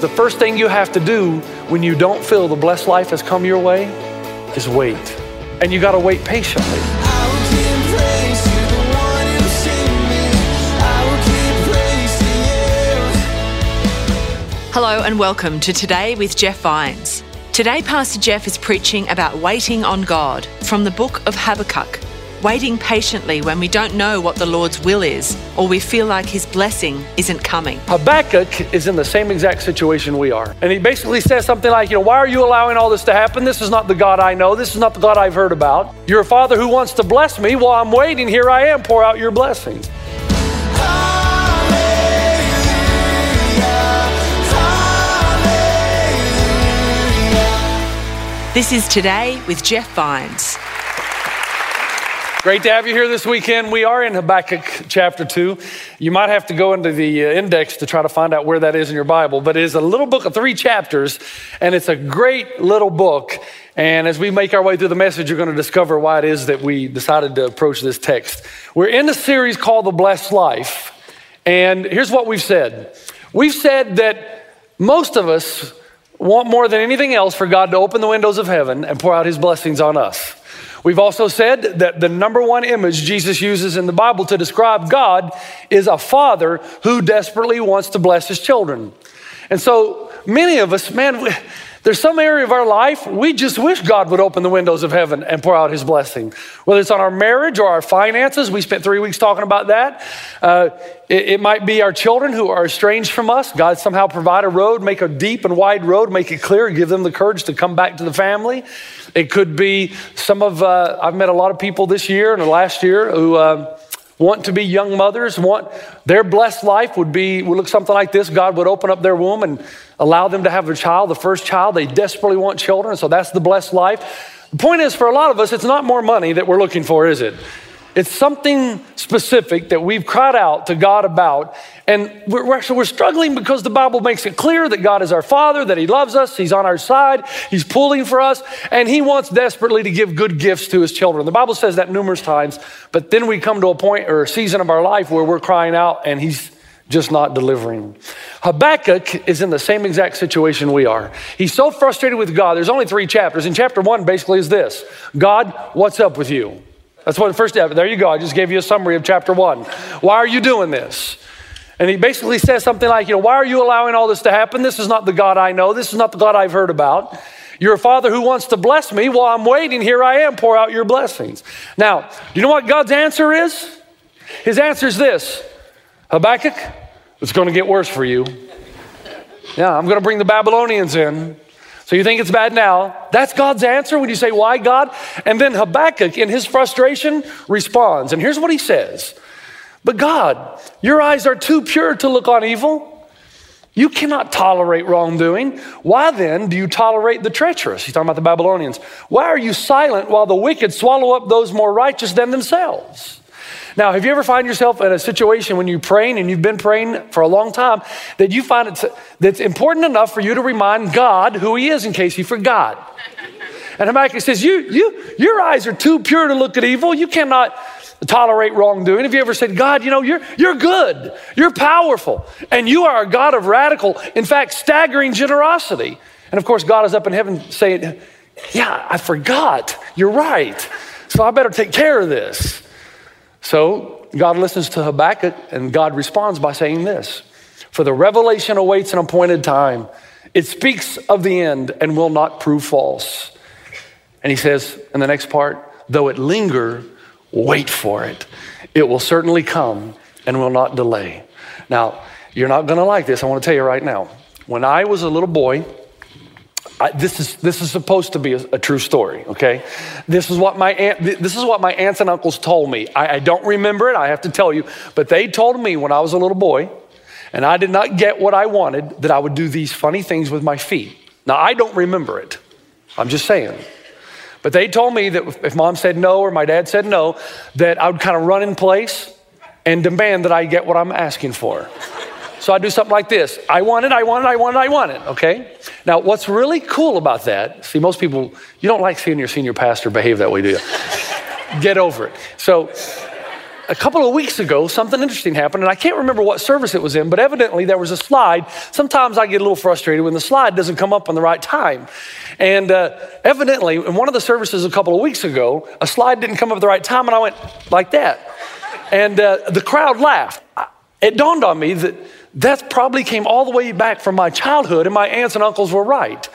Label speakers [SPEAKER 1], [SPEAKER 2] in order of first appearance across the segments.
[SPEAKER 1] The first thing you have to do when you don't feel the blessed life has come your way is wait. And you got to wait patiently.
[SPEAKER 2] Hello and welcome to Today with Jeff Vines. Today, Pastor Jeff is preaching about waiting on God from the book of Habakkuk. Waiting patiently when we don't know what the Lord's will is or we feel like his blessing isn't coming.
[SPEAKER 1] Habakkuk is in the same exact situation we are. And he basically says something like, you know, why are you allowing all this to happen? This is not the God I know. This is not the God I've heard about. You're a father who wants to bless me. While I'm waiting, here I am, pour out your blessings.
[SPEAKER 2] This is Today with Jeff Vines.
[SPEAKER 1] Great to have you here this weekend. We are in Habakkuk chapter 2. You might have to go into the uh, index to try to find out where that is in your Bible, but it is a little book of three chapters, and it's a great little book. And as we make our way through the message, you're going to discover why it is that we decided to approach this text. We're in a series called The Blessed Life, and here's what we've said we've said that most of us want more than anything else for God to open the windows of heaven and pour out his blessings on us. We've also said that the number one image Jesus uses in the Bible to describe God is a father who desperately wants to bless his children. And so many of us, man, there's some area of our life we just wish God would open the windows of heaven and pour out his blessing. Whether it's on our marriage or our finances, we spent three weeks talking about that. Uh, it, it, might be our children who are estranged from us. God somehow provide a road, make a deep and wide road, make it clear, give them the courage to come back to the family. It could be some of, uh, I've met a lot of people this year and last year who, uh, want to be young mothers, want their blessed life would be would look something like this. God would open up their womb and allow them to have a child, the first child. They desperately want children, so that's the blessed life. The point is, for a lot of us, it's not more money that we're looking for, is it? It's something specific that we've cried out to God about. And we're, we're, so we're struggling because the Bible makes it clear that God is our Father, that He loves us, He's on our side, He's pulling for us, and He wants desperately to give good gifts to His children. The Bible says that numerous times, but then we come to a point or a season of our life where we're crying out and He's just not delivering. Habakkuk is in the same exact situation we are. He's so frustrated with God. There's only three chapters. And chapter one basically is this God, what's up with you? That's what the first step. There you go. I just gave you a summary of chapter one. Why are you doing this? And he basically says something like, you know, why are you allowing all this to happen? This is not the God I know. This is not the God I've heard about. You're a father who wants to bless me. While I'm waiting, here I am, pour out your blessings. Now, do you know what God's answer is? His answer is this Habakkuk, it's going to get worse for you. Yeah, I'm going to bring the Babylonians in. So you think it's bad now? That's God's answer when you say, Why, God? And then Habakkuk, in his frustration, responds. And here's what he says But God, your eyes are too pure to look on evil. You cannot tolerate wrongdoing. Why then do you tolerate the treacherous? He's talking about the Babylonians. Why are you silent while the wicked swallow up those more righteous than themselves? Now, have you ever find yourself in a situation when you're praying and you've been praying for a long time that you find it that's important enough for you to remind God who He is in case He forgot? And Habakkuk says, you, you, Your eyes are too pure to look at evil. You cannot tolerate wrongdoing. Have you ever said, God, you know, you're, you're good, you're powerful, and you are a God of radical, in fact, staggering generosity? And of course, God is up in heaven saying, Yeah, I forgot. You're right. So I better take care of this. So God listens to Habakkuk, and God responds by saying this For the revelation awaits an appointed time. It speaks of the end and will not prove false. And he says in the next part, though it linger, wait for it. It will certainly come and will not delay. Now, you're not going to like this. I want to tell you right now. When I was a little boy, I, this is this is supposed to be a, a, true story. Okay, this is what my aunt, this is what my aunts and uncles told me. I, I don't remember it. I have to tell you, but they told me when I was a little boy, and I did not get what I wanted, that I would do these funny things with my feet. Now, I don't remember it. I'm just saying. But they told me that if mom said no or my dad said no, that I would kind of run in place and demand that I get what I'm asking for. So I do something like this I want it, I want it, I want it, I want it, okay? Now, what's really cool about that, see, most people, you don't like seeing your senior pastor behave that way, do you? Get over it. So, a couple of weeks ago, something interesting happened, and I can't remember what service it was in, but evidently there was a slide. Sometimes I get a little frustrated when the slide doesn't come up on the right time. And uh, evidently, in one of the services a couple of weeks ago, a slide didn't come up at the right time, and I went like that. And uh, the crowd laughed. It dawned on me that that probably came all the way back from my childhood, and my aunts and uncles were right.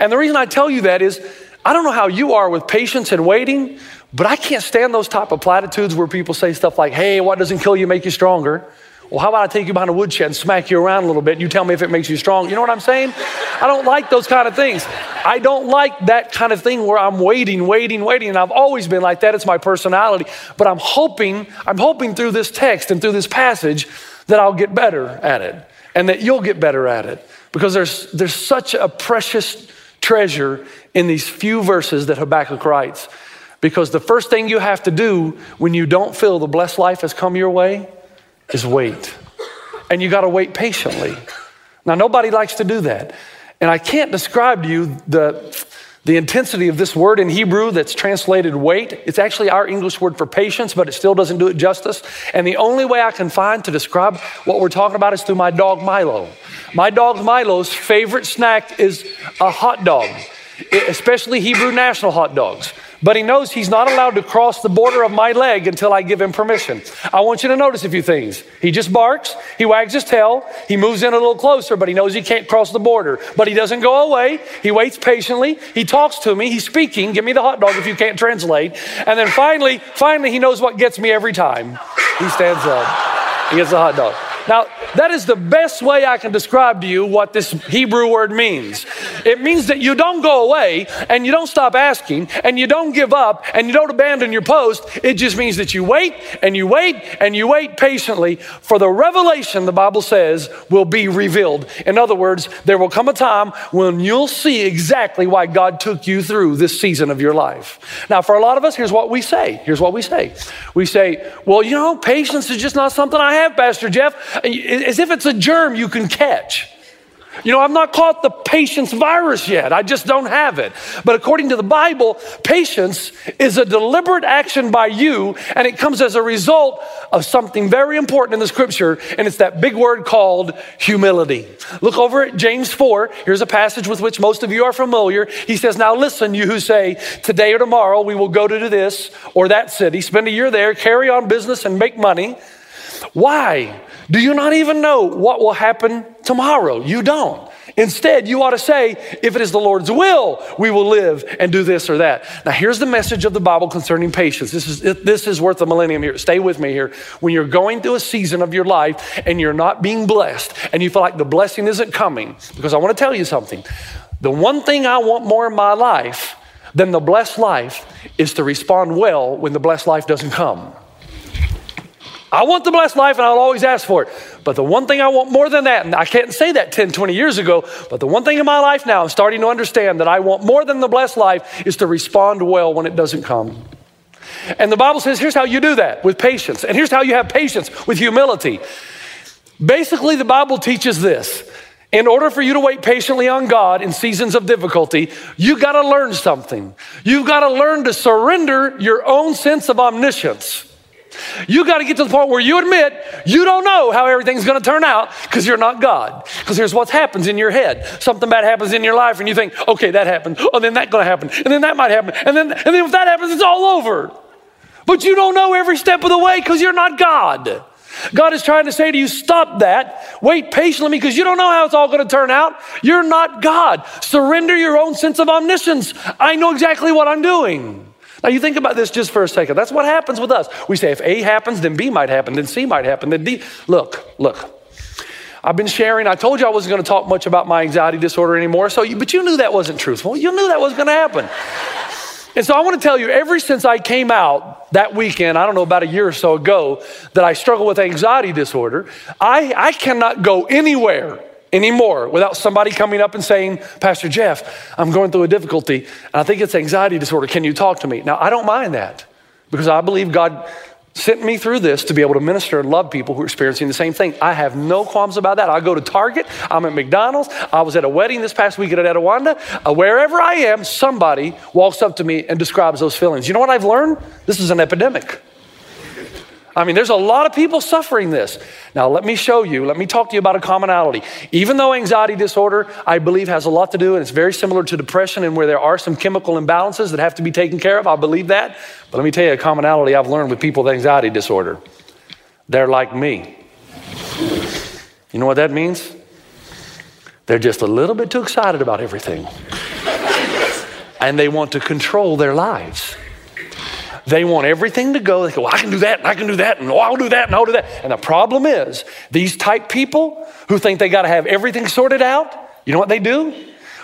[SPEAKER 1] And the reason I tell you that is I don't know how you are with patience and waiting, but I can't stand those type of platitudes where people say stuff like, hey, what doesn't kill you make you stronger? Well, how about I take you behind a woodshed and smack you around a little bit and you tell me if it makes you strong? You know what I'm saying? I don't like those kind of things. I don't like that kind of thing where I'm waiting, waiting, waiting. And I've always been like that. It's my personality. But I'm hoping, I'm hoping through this text and through this passage that I'll get better at it and that you'll get better at it because there's, there's such a precious treasure in these few verses that Habakkuk writes. Because the first thing you have to do when you don't feel the blessed life has come your way is wait. And you got to wait patiently. Now, nobody likes to do that. And I can't describe to you the, the intensity of this word in Hebrew that's translated wait. It's actually our English word for patience, but it still doesn't do it justice. And the only way I can find to describe what we're talking about is through my dog Milo. My dog Milo's favorite snack is a hot dog, especially Hebrew national hot dogs but he knows he's not allowed to cross the border of my leg until I give him permission. I want you to notice a few things. He just barks, he wags his tail, he moves in a little closer, but he knows he can't cross the border. But he doesn't go away. He waits patiently. He talks to me. He's speaking. Give me the hot dog if you can't translate. And then finally, finally, he knows what gets me every time. He stands up. He gets the hot dog. Now, that is the best way I can describe to you what this Hebrew word means. It means that you don't go away and you don't stop asking and you don't give up and you don't abandon your post. It just means that you wait and you wait and you wait patiently for the revelation, the Bible says, will be revealed. In other words, there will come a time when you'll see exactly why God took you through this season of your life. Now, for a lot of us, here's what we say. Here's what we say. We say, well, you know, patience is just not something I have, Pastor Jeff as if it's a germ you can catch. You know, I've not caught the patience virus yet. I just don't have it. But according to the Bible, patience is a deliberate action by you, and it comes as a result of something very important in the scripture, and it's that big word called humility. Look over at James 4. Here's a passage with which most of you are familiar. He says, Now listen, you who say, Today or tomorrow we will go to this or that city, spend a year there, carry on business, and make money. Why? Do you not even know what will happen tomorrow? You don't. Instead, you ought to say, if it is the Lord's will, we will live and do this or that. Now, here's the message of the Bible concerning patience. This is, this is worth a millennium here. Stay with me here. When you're going through a season of your life and you're not being blessed and you feel like the blessing isn't coming, because I want to tell you something. The one thing I want more in my life than the blessed life is to respond well when the blessed life doesn't come. I want the blessed life and I'll always ask for it. But the one thing I want more than that, and I can't say that 10, 20 years ago, but the one thing in my life now, I'm starting to understand that I want more than the blessed life is to respond well when it doesn't come. And the Bible says, here's how you do that with patience. And here's how you have patience with humility. Basically, the Bible teaches this. In order for you to wait patiently on God in seasons of difficulty, you got to learn something. You've got to learn to surrender your own sense of omniscience. You got to get to the point where you admit you don't know how everything's going to turn out because you're not God. Because here's what happens in your head. Something bad happens in your life and you think, okay, that happened. Oh, then that's going to happen. And then that might happen. And then, and then if that happens, it's all over. But you don't know every step of the way because you're not God. God is trying to say to you, stop that. Wait patiently because you don't know how it's all going to turn out. You're not God. Surrender your own sense of omniscience. I know exactly what I'm doing. Now, you think about this just for a second. That's what happens with us. We say if A happens, then B might happen, then C might happen, then D. Look, look. I've been sharing. I told you I wasn't going to talk much about my anxiety disorder anymore. So, you, but you knew that wasn't truthful. You knew that was going to happen. And so I want to tell you, ever since I came out that weekend, I don't know, about a year or so ago, that I struggle with anxiety disorder, I, I cannot go anywhere anymore without somebody coming up and saying, Pastor Jeff, I'm going through a difficulty, and I think it's anxiety disorder. Can you talk to me? Now, I don't mind that because I believe God sent me through this to be able to minister and love people who are experiencing the same thing. I have no qualms about that. I go to Target, I'm at McDonald's, I was at a wedding this past weekend at Etiwanda. Uh, wherever I am, somebody walks up to me and describes those feelings. You know what I've learned? This is an epidemic. I mean, there's a lot of people suffering this. Now, let me show you, let me talk to you about a commonality. Even though anxiety disorder, I believe, has a lot to do, and it's very similar to depression, and where there are some chemical imbalances that have to be taken care of, I believe that. But let me tell you a commonality I've learned with people with anxiety disorder they're like me. You know what that means? They're just a little bit too excited about everything. and they want to control their lives. They want everything to go. They go, well, I can do that, and I can do that, and oh, I'll do that, and I'll do that. And the problem is, these type people who think they got to have everything sorted out, you know what they do?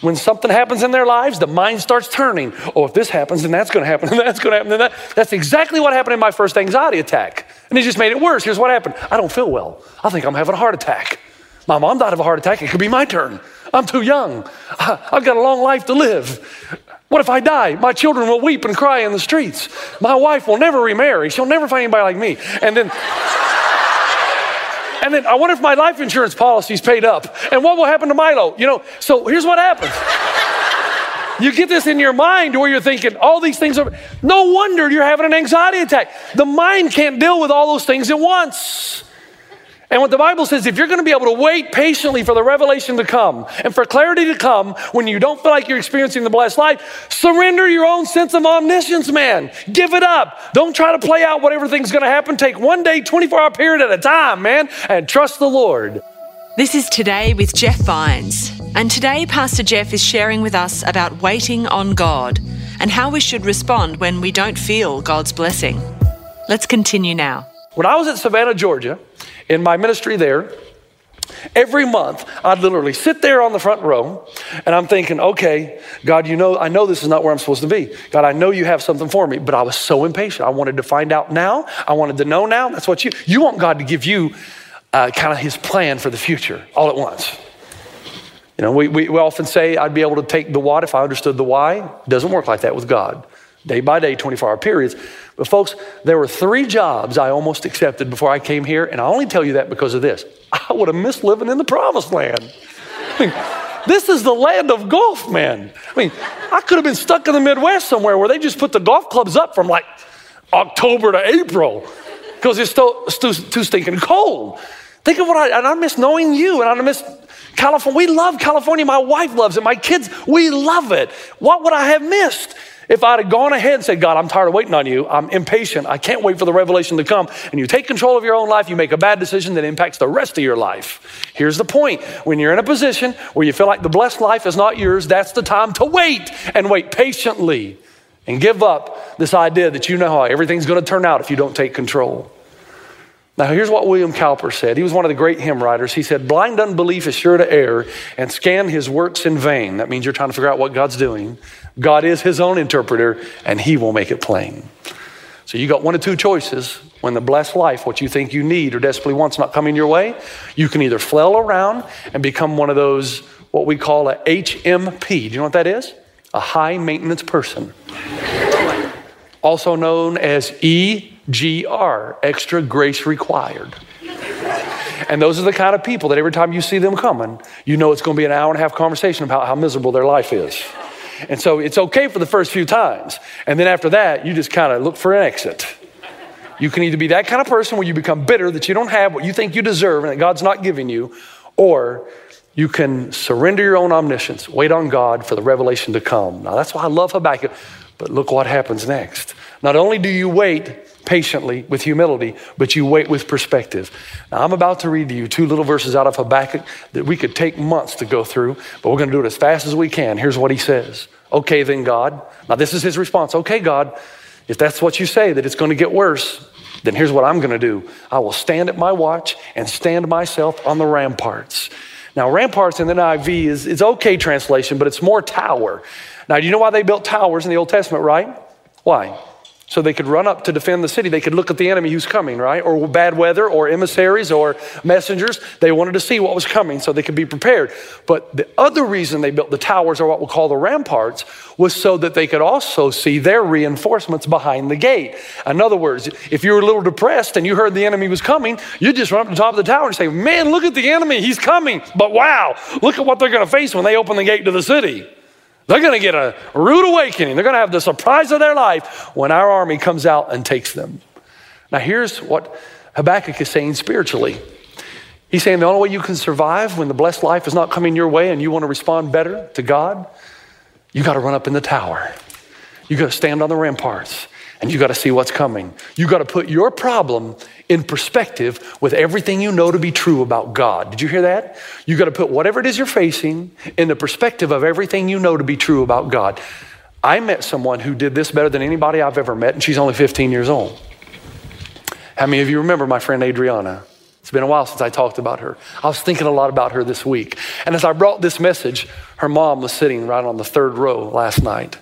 [SPEAKER 1] When something happens in their lives, the mind starts turning. Oh, if this happens, then that's going to happen, and that's going to happen, and that. That's exactly what happened in my first anxiety attack. And it just made it worse. Here's what happened I don't feel well. I think I'm having a heart attack. My mom died of a heart attack. It could be my turn. I'm too young. I've got a long life to live. What if I die? My children will weep and cry in the streets. My wife will never remarry. She'll never find anybody like me. And then, and then I wonder if my life insurance policy's paid up. And what will happen to Milo? You know, so here's what happens. You get this in your mind where you're thinking all these things are. No wonder you're having an anxiety attack. The mind can't deal with all those things at once. And what the Bible says, if you're going to be able to wait patiently for the revelation to come and for clarity to come when you don't feel like you're experiencing the blessed life, surrender your own sense of omniscience, man. Give it up. Don't try to play out what everything's going to happen. Take one day, 24 hour period at a time, man, and trust the Lord.
[SPEAKER 2] This is Today with Jeff Vines. And today, Pastor Jeff is sharing with us about waiting on God and how we should respond when we don't feel God's blessing. Let's continue now.
[SPEAKER 1] When I was at Savannah, Georgia, in my ministry there, Every month, I'd literally sit there on the front row and I'm thinking, okay, God, you know, I know this is not where I'm supposed to be. God, I know you have something for me, but I was so impatient. I wanted to find out now. I wanted to know now. That's what you, you want God to give you uh, kind of his plan for the future all at once. You know, we, we, we often say I'd be able to take the what if I understood the why. It doesn't work like that with God. Day by day, 24 hour periods. But, folks, there were three jobs I almost accepted before I came here, and I only tell you that because of this. I would have missed living in the promised land. I mean, this is the land of golf, man. I mean, I could have been stuck in the Midwest somewhere where they just put the golf clubs up from like October to April because it's still, too, too stinking cold. Think of what I, and I miss knowing you, and I miss California. We love California. My wife loves it. My kids, we love it. What would I have missed? If I'd have gone ahead and said, God, I'm tired of waiting on you, I'm impatient, I can't wait for the revelation to come, and you take control of your own life, you make a bad decision that impacts the rest of your life. Here's the point when you're in a position where you feel like the blessed life is not yours, that's the time to wait and wait patiently and give up this idea that you know how everything's going to turn out if you don't take control. Now, here's what William Cowper said. He was one of the great hymn writers. He said, Blind unbelief is sure to err and scan his works in vain. That means you're trying to figure out what God's doing. God is his own interpreter, and he will make it plain. So you got one of two choices. When the blessed life, what you think you need or desperately want's not coming your way, you can either flail around and become one of those, what we call a HMP. Do you know what that is? A high maintenance person. also known as EGR, extra grace required. And those are the kind of people that every time you see them coming, you know it's going to be an hour and a half conversation about how miserable their life is. And so it's okay for the first few times. And then after that, you just kind of look for an exit. You can either be that kind of person where you become bitter that you don't have what you think you deserve and that God's not giving you, or you can surrender your own omniscience, wait on God for the revelation to come. Now, that's why I love Habakkuk. But look what happens next. Not only do you wait patiently with humility, but you wait with perspective. Now, I'm about to read to you two little verses out of Habakkuk that we could take months to go through, but we're going to do it as fast as we can. Here's what he says Okay, then, God. Now, this is his response. Okay, God, if that's what you say, that it's going to get worse, then here's what I'm going to do I will stand at my watch and stand myself on the ramparts. Now, ramparts in the NIV is, is okay translation, but it's more tower. Now, do you know why they built towers in the Old Testament, right? Why? So they could run up to defend the city. They could look at the enemy who's coming, right? Or bad weather, or emissaries, or messengers. They wanted to see what was coming so they could be prepared. But the other reason they built the towers, or what we'll call the ramparts, was so that they could also see their reinforcements behind the gate. In other words, if you were a little depressed and you heard the enemy was coming, you just run up to the top of the tower and say, Man, look at the enemy. He's coming. But wow, look at what they're going to face when they open the gate to the city. They're going to get a rude awakening. They're going to have the surprise of their life when our army comes out and takes them. Now, here's what Habakkuk is saying spiritually. He's saying the only way you can survive when the blessed life is not coming your way and you want to respond better to God, you got to run up in the tower. You got to stand on the ramparts and you got to see what's coming. You got to put your problem in perspective with everything you know to be true about God. Did you hear that? You got to put whatever it is you're facing in the perspective of everything you know to be true about God. I met someone who did this better than anybody I've ever met, and she's only 15 years old. How many of you remember my friend Adriana? It's been a while since I talked about her. I was thinking a lot about her this week. And as I brought this message, her mom was sitting right on the third row last night.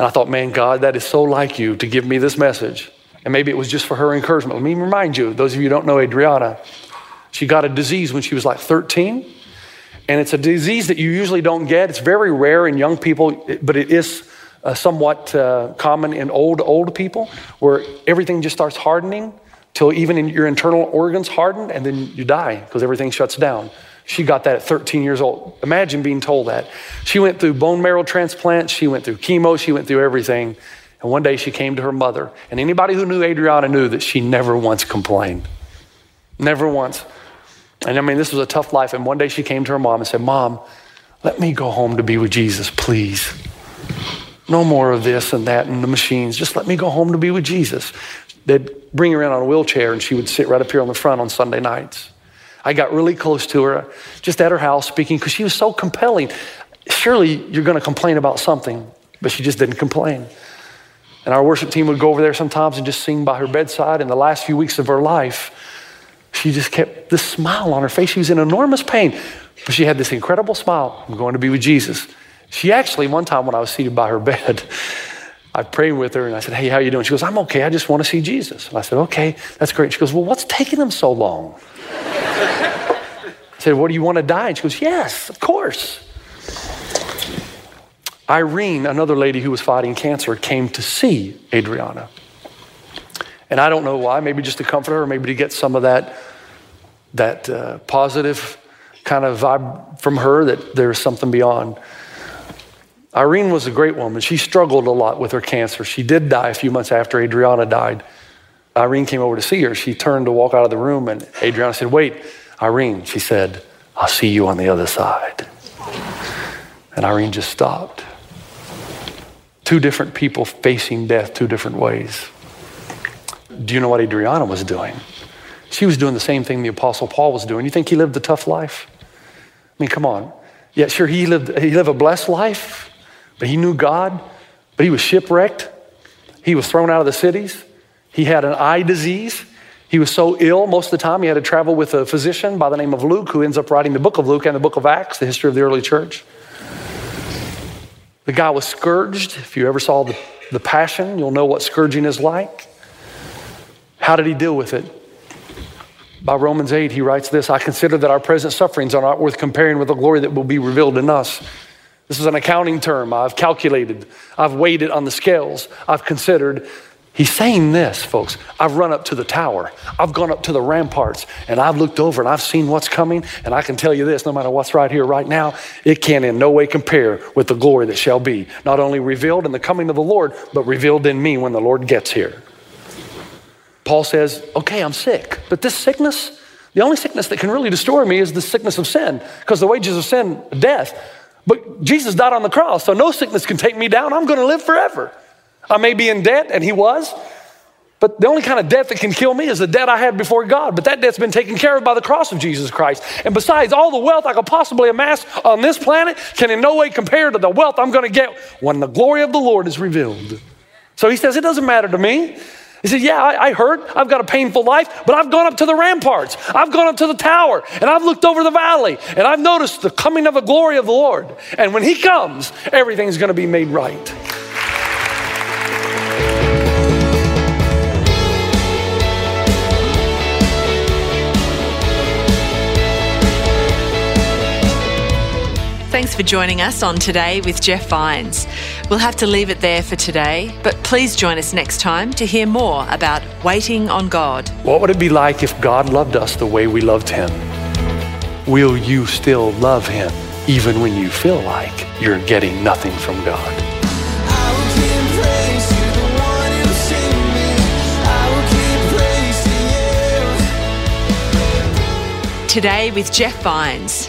[SPEAKER 1] And I thought, man, God, that is so like you to give me this message. And maybe it was just for her encouragement. Let me remind you, those of you who don't know Adriana, she got a disease when she was like 13. And it's a disease that you usually don't get. It's very rare in young people, but it is uh, somewhat uh, common in old, old people where everything just starts hardening till even in your internal organs harden and then you die because everything shuts down. She got that at 13 years old. Imagine being told that. She went through bone marrow transplants, she went through chemo, she went through everything. And one day she came to her mother. And anybody who knew Adriana knew that she never once complained. Never once. And I mean, this was a tough life. And one day she came to her mom and said, Mom, let me go home to be with Jesus, please. No more of this and that and the machines. Just let me go home to be with Jesus. They'd bring her in on a wheelchair and she would sit right up here on the front on Sunday nights. I got really close to her, just at her house speaking, because she was so compelling. Surely you're going to complain about something, but she just didn't complain. And our worship team would go over there sometimes and just sing by her bedside. In the last few weeks of her life, she just kept this smile on her face. She was in enormous pain, but she had this incredible smile. I'm going to be with Jesus. She actually, one time when I was seated by her bed, I prayed with her and I said, Hey, how are you doing? She goes, I'm okay. I just want to see Jesus. And I said, Okay, that's great. She goes, Well, what's taking them so long? I said, What do you want to die? And she goes, Yes, of course. Irene, another lady who was fighting cancer, came to see Adriana. And I don't know why, maybe just to comfort her, maybe to get some of that, that uh, positive kind of vibe from her that there's something beyond. Irene was a great woman. She struggled a lot with her cancer. She did die a few months after Adriana died. Irene came over to see her. She turned to walk out of the room, and Adriana said, Wait, Irene, she said, I'll see you on the other side. And Irene just stopped. Two different people facing death two different ways. Do you know what Adriana was doing? She was doing the same thing the Apostle Paul was doing. You think he lived a tough life? I mean, come on. Yeah, sure, he lived, he lived a blessed life, but he knew God, but he was shipwrecked. He was thrown out of the cities. He had an eye disease. He was so ill most of the time, he had to travel with a physician by the name of Luke, who ends up writing the book of Luke and the book of Acts, the history of the early church. The guy was scourged. If you ever saw the, the Passion, you'll know what scourging is like. How did he deal with it? By Romans 8, he writes this I consider that our present sufferings are not worth comparing with the glory that will be revealed in us. This is an accounting term. I've calculated, I've weighed it on the scales, I've considered He's saying this, folks. I've run up to the tower. I've gone up to the ramparts and I've looked over and I've seen what's coming. And I can tell you this no matter what's right here, right now, it can in no way compare with the glory that shall be, not only revealed in the coming of the Lord, but revealed in me when the Lord gets here. Paul says, Okay, I'm sick, but this sickness, the only sickness that can really destroy me is the sickness of sin, because the wages of sin, death. But Jesus died on the cross, so no sickness can take me down. I'm going to live forever. I may be in debt, and he was. But the only kind of debt that can kill me is the debt I had before God. But that debt's been taken care of by the cross of Jesus Christ. And besides, all the wealth I could possibly amass on this planet can in no way compare to the wealth I'm going to get when the glory of the Lord is revealed. So he says, It doesn't matter to me. He said, Yeah, I, I hurt. I've got a painful life, but I've gone up to the ramparts. I've gone up to the tower, and I've looked over the valley, and I've noticed the coming of the glory of the Lord. And when He comes, everything's going to be made right.
[SPEAKER 2] Thanks for joining us on Today with Jeff Vines. We'll have to leave it there for today, but please join us next time to hear more about waiting on God.
[SPEAKER 1] What would it be like if God loved us the way we loved Him? Will you still love Him even when you feel like you're getting nothing from God?
[SPEAKER 3] I will keep praising the one who saved me. I will keep praising you.
[SPEAKER 2] Today with Jeff Vines.